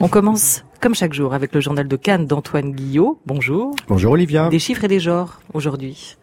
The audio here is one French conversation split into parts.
On commence, comme chaque jour, avec le journal de Cannes d'Antoine Guillot. Bonjour. Bonjour Olivia. Des chiffres et des genres aujourd'hui.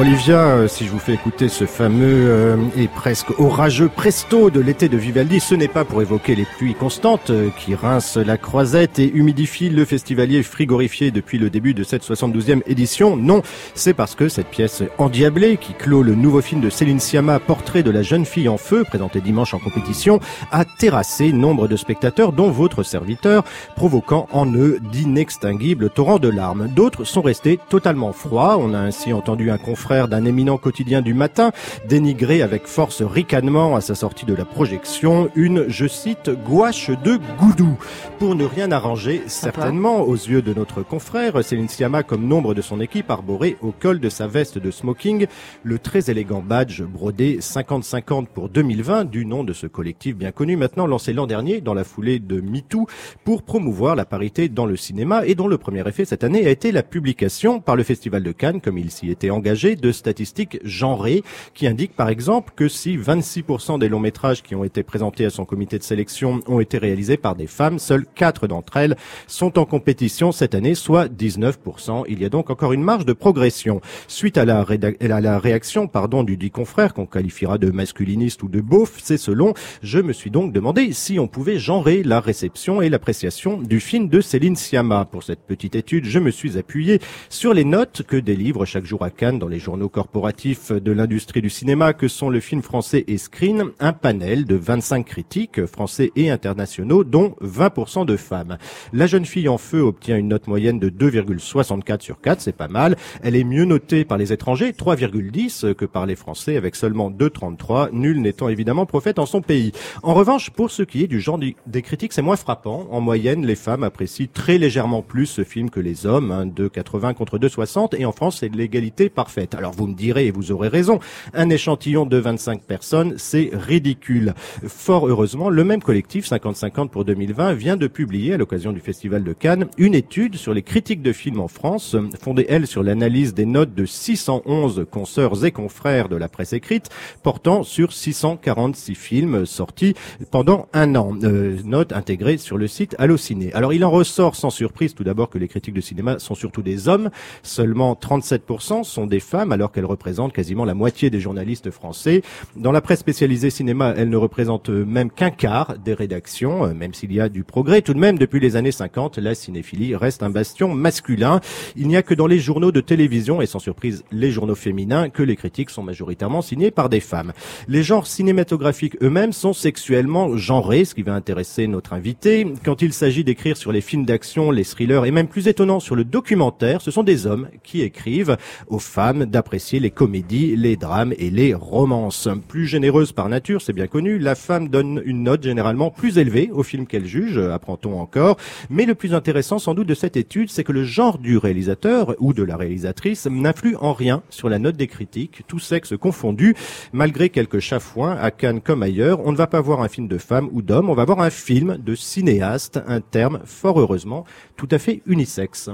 Olivia, euh, si je vous fais écouter ce fameux euh, et presque orageux presto de l'été de Vivaldi, ce n'est pas pour évoquer les pluies constantes euh, qui rincent la croisette et humidifient le festivalier frigorifié depuis le début de cette 72e édition. Non, c'est parce que cette pièce endiablée qui clôt le nouveau film de Céline Sciamma, Portrait de la jeune fille en feu, présenté dimanche en compétition, a terrassé nombre de spectateurs, dont votre serviteur, provoquant en eux d'inextinguibles torrents de larmes. D'autres sont restés totalement froids. On a ainsi entendu un d'un éminent quotidien du matin, dénigré avec force ricanement à sa sortie de la projection une, je cite, gouache de goudou. Pour ne rien arranger, certainement, aux yeux de notre confrère, Céline Sciamma, comme nombre de son équipe, arborait au col de sa veste de smoking le très élégant badge brodé 50-50 pour 2020 du nom de ce collectif bien connu, maintenant lancé l'an dernier dans la foulée de MeToo pour promouvoir la parité dans le cinéma et dont le premier effet cette année a été la publication par le Festival de Cannes, comme il s'y était engagé, de statistiques genrées qui indiquent par exemple que si 26% des longs métrages qui ont été présentés à son comité de sélection ont été réalisés par des femmes, seules 4 d'entre elles sont en compétition cette année, soit 19%. Il y a donc encore une marge de progression. Suite à la, à la réaction pardon, du dit confrère qu'on qualifiera de masculiniste ou de beauf, c'est selon, je me suis donc demandé si on pouvait genrer la réception et l'appréciation du film de Céline Sciamma. Pour cette petite étude, je me suis appuyé sur les notes que délivre chaque jour à Cannes dans les journaux corporatifs de l'industrie du cinéma que sont le film français et Screen, un panel de 25 critiques français et internationaux, dont 20% de femmes. La jeune fille en feu obtient une note moyenne de 2,64 sur 4, c'est pas mal. Elle est mieux notée par les étrangers, 3,10 que par les Français, avec seulement 2,33, nul n'étant évidemment prophète en son pays. En revanche, pour ce qui est du genre des critiques, c'est moins frappant. En moyenne, les femmes apprécient très légèrement plus ce film que les hommes, hein, 2,80 contre 2,60, et en France, c'est l'égalité parfaite. Alors vous me direz, et vous aurez raison, un échantillon de 25 personnes, c'est ridicule. Fort heureusement, le même collectif, 50-50 pour 2020, vient de publier, à l'occasion du Festival de Cannes, une étude sur les critiques de films en France, fondée, elle, sur l'analyse des notes de 611 consoeurs et confrères de la presse écrite, portant sur 646 films sortis pendant un an. Euh, notes intégrées sur le site Allociné. Alors il en ressort sans surprise tout d'abord que les critiques de cinéma sont surtout des hommes. Seulement 37% sont des femmes alors qu'elle représente quasiment la moitié des journalistes français. Dans la presse spécialisée cinéma, elle ne représente même qu'un quart des rédactions, euh, même s'il y a du progrès. Tout de même, depuis les années 50, la cinéphilie reste un bastion masculin. Il n'y a que dans les journaux de télévision, et sans surprise les journaux féminins, que les critiques sont majoritairement signées par des femmes. Les genres cinématographiques eux-mêmes sont sexuellement genrés, ce qui va intéresser notre invité. Quand il s'agit d'écrire sur les films d'action, les thrillers, et même plus étonnant sur le documentaire, ce sont des hommes qui écrivent aux femmes d'apprécier les comédies, les drames et les romances. Plus généreuse par nature, c'est bien connu, la femme donne une note généralement plus élevée au film qu'elle juge, apprend-on encore. Mais le plus intéressant sans doute de cette étude, c'est que le genre du réalisateur ou de la réalisatrice n'influe en rien sur la note des critiques, tout sexe confondu. Malgré quelques chafouins, à Cannes comme ailleurs, on ne va pas voir un film de femme ou d'homme, on va voir un film de cinéaste, un terme fort heureusement tout à fait unisexe.